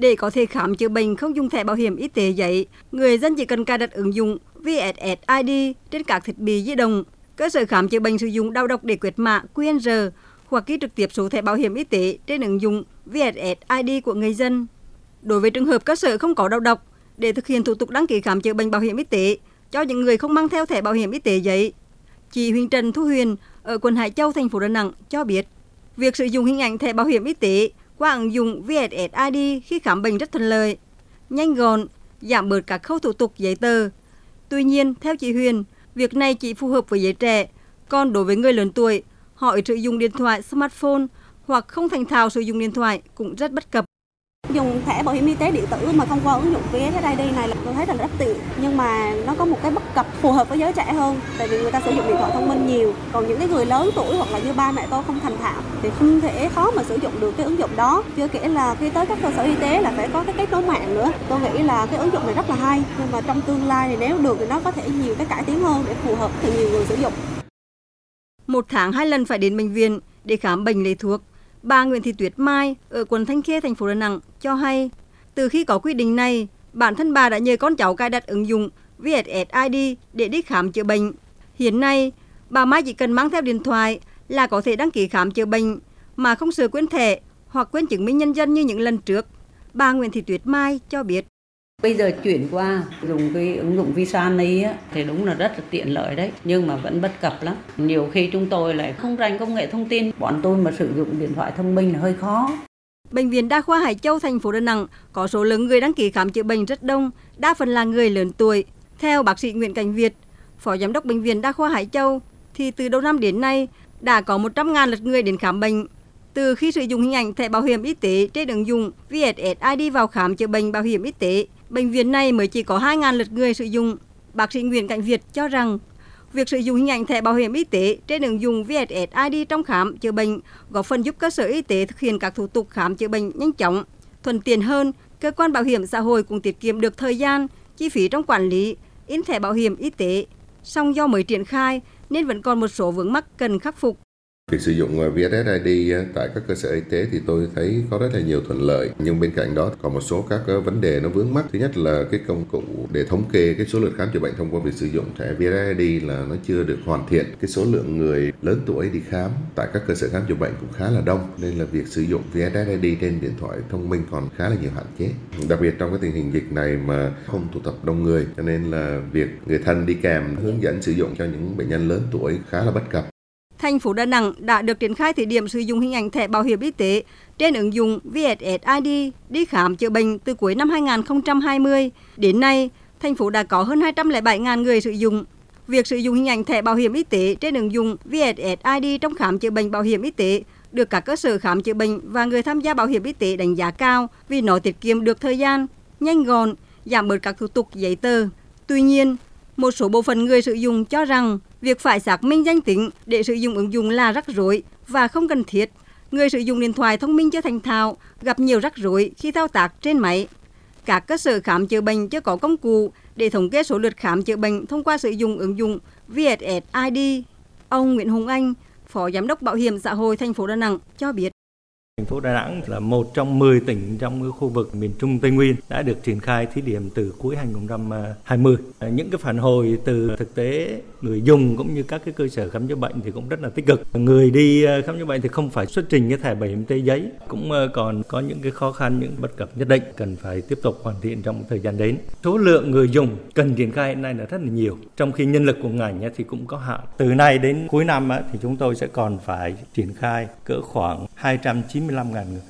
Để có thể khám chữa bệnh không dùng thẻ bảo hiểm y tế giấy, người dân chỉ cần cài đặt ứng dụng VSSID trên các thiết bị di động. Cơ sở khám chữa bệnh sử dụng đau độc để quét mã QR hoặc ký trực tiếp số thẻ bảo hiểm y tế trên ứng dụng VSSID của người dân. Đối với trường hợp cơ sở không có đau độc, để thực hiện thủ tục đăng ký khám chữa bệnh bảo hiểm y tế cho những người không mang theo thẻ bảo hiểm y tế giấy, chị Huỳnh Trần Thu Huyền ở quận Hải Châu, thành phố Đà Nẵng cho biết, việc sử dụng hình ảnh thẻ bảo hiểm y tế qua ứng dụng VSSID khi khám bệnh rất thuận lợi, nhanh gọn, giảm bớt các khâu thủ tục giấy tờ. Tuy nhiên, theo chị Huyền, việc này chỉ phù hợp với giới trẻ, còn đối với người lớn tuổi, họ sử dụng điện thoại smartphone hoặc không thành thạo sử dụng điện thoại cũng rất bất cập dùng thẻ bảo hiểm y tế điện tử mà thông qua ứng dụng VSSID này là tôi thấy là rất tiện. Nhưng mà nó có một cái bất cập phù hợp với giới trẻ hơn, tại vì người ta sử dụng điện thoại thông minh nhiều. Còn những cái người lớn tuổi hoặc là như ba mẹ tôi không thành thạo thì không thể khó mà sử dụng được cái ứng dụng đó. Chưa kể là khi tới các cơ sở y tế là phải có cái kết nối mạng nữa. Tôi nghĩ là cái ứng dụng này rất là hay, nhưng mà trong tương lai thì nếu được thì nó có thể nhiều cái cải tiến hơn để phù hợp với nhiều người sử dụng. Một tháng hai lần phải đến bệnh viện để khám bệnh lấy thuốc. Bà Nguyễn Thị Tuyết Mai ở quận Thanh Khê, thành phố Đà Nẵng cho hay, từ khi có quy định này, bản thân bà đã nhờ con cháu cài đặt ứng dụng VSSID để đi khám chữa bệnh. Hiện nay, bà Mai chỉ cần mang theo điện thoại là có thể đăng ký khám chữa bệnh mà không sợ quên thẻ hoặc quên chứng minh nhân dân như những lần trước. Bà Nguyễn Thị Tuyết Mai cho biết. Bây giờ chuyển qua dùng cái ứng dụng Visa này á, thì đúng là rất là tiện lợi đấy, nhưng mà vẫn bất cập lắm. Nhiều khi chúng tôi lại không rành công nghệ thông tin, bọn tôi mà sử dụng điện thoại thông minh là hơi khó. Bệnh viện Đa khoa Hải Châu, thành phố Đà Nẵng có số lượng người đăng ký khám chữa bệnh rất đông, đa phần là người lớn tuổi. Theo bác sĩ Nguyễn Cảnh Việt, Phó Giám đốc Bệnh viện Đa khoa Hải Châu, thì từ đầu năm đến nay đã có 100.000 lượt người đến khám bệnh. Từ khi sử dụng hình ảnh thẻ bảo hiểm y tế trên ứng dụng VSSID vào khám chữa bệnh bảo hiểm y tế, bệnh viện này mới chỉ có 2.000 lượt người sử dụng. Bác sĩ Nguyễn Cảnh Việt cho rằng việc sử dụng hình ảnh thẻ bảo hiểm y tế trên ứng dụng VSSID trong khám chữa bệnh góp phần giúp cơ sở y tế thực hiện các thủ tục khám chữa bệnh nhanh chóng, thuận tiện hơn. Cơ quan bảo hiểm xã hội cũng tiết kiệm được thời gian, chi phí trong quản lý, in thẻ bảo hiểm y tế. Song do mới triển khai nên vẫn còn một số vướng mắc cần khắc phục. Việc sử dụng ờ, VSSID ờ, tại các cơ sở y tế thì tôi thấy có rất là nhiều thuận lợi, nhưng bên cạnh đó còn một số các ờ, vấn đề nó vướng mắc. Thứ nhất là cái công cụ để thống kê cái số lượt khám chữa bệnh thông qua việc sử dụng thẻ VSSID là nó chưa được hoàn thiện. Cái số lượng người lớn tuổi đi khám tại các cơ sở khám chữa bệnh cũng khá là đông, nên là việc sử dụng VSSID trên điện thoại thông minh còn khá là nhiều hạn chế. Đặc biệt trong cái tình hình dịch này mà không tụ tập đông người, cho nên là việc người thân đi kèm hướng dẫn sử dụng cho những bệnh nhân lớn tuổi khá là bất cập thành phố Đà Nẵng đã được triển khai thí điểm sử dụng hình ảnh thẻ bảo hiểm y tế trên ứng dụng VSSID đi khám chữa bệnh từ cuối năm 2020. Đến nay, thành phố đã có hơn 207.000 người sử dụng. Việc sử dụng hình ảnh thẻ bảo hiểm y tế trên ứng dụng VSSID trong khám chữa bệnh bảo hiểm y tế được các cơ sở khám chữa bệnh và người tham gia bảo hiểm y tế đánh giá cao vì nó tiết kiệm được thời gian, nhanh gọn, giảm bớt các thủ tục giấy tờ. Tuy nhiên, một số bộ phận người sử dụng cho rằng việc phải xác minh danh tính để sử dụng ứng dụng là rắc rối và không cần thiết. Người sử dụng điện thoại thông minh chưa thành thạo gặp nhiều rắc rối khi thao tác trên máy. Các cơ sở khám chữa bệnh chưa có công cụ để thống kê số lượt khám chữa bệnh thông qua sử dụng ứng dụng VSSID. Ông Nguyễn Hùng Anh, Phó Giám đốc Bảo hiểm xã hội thành phố Đà Nẵng cho biết. Thành phố Đà Nẵng là một trong 10 tỉnh trong khu vực miền Trung Tây Nguyên đã được triển khai thí điểm từ cuối 2020. À, à, những cái phản hồi từ thực tế người dùng cũng như các cái cơ sở khám chữa bệnh thì cũng rất là tích cực. Người đi à, khám chữa bệnh thì không phải xuất trình cái thẻ bảo hiểm y tế giấy, cũng còn có những cái khó khăn, những bất cập nhất định cần phải tiếp tục hoàn thiện trong thời gian đến. Số lượng người dùng cần triển khai hiện nay là rất là nhiều, trong khi nhân lực của ngành thì cũng có hạn. Từ nay đến cuối năm thì chúng tôi sẽ còn phải triển khai cỡ khoảng 290 25.000 người.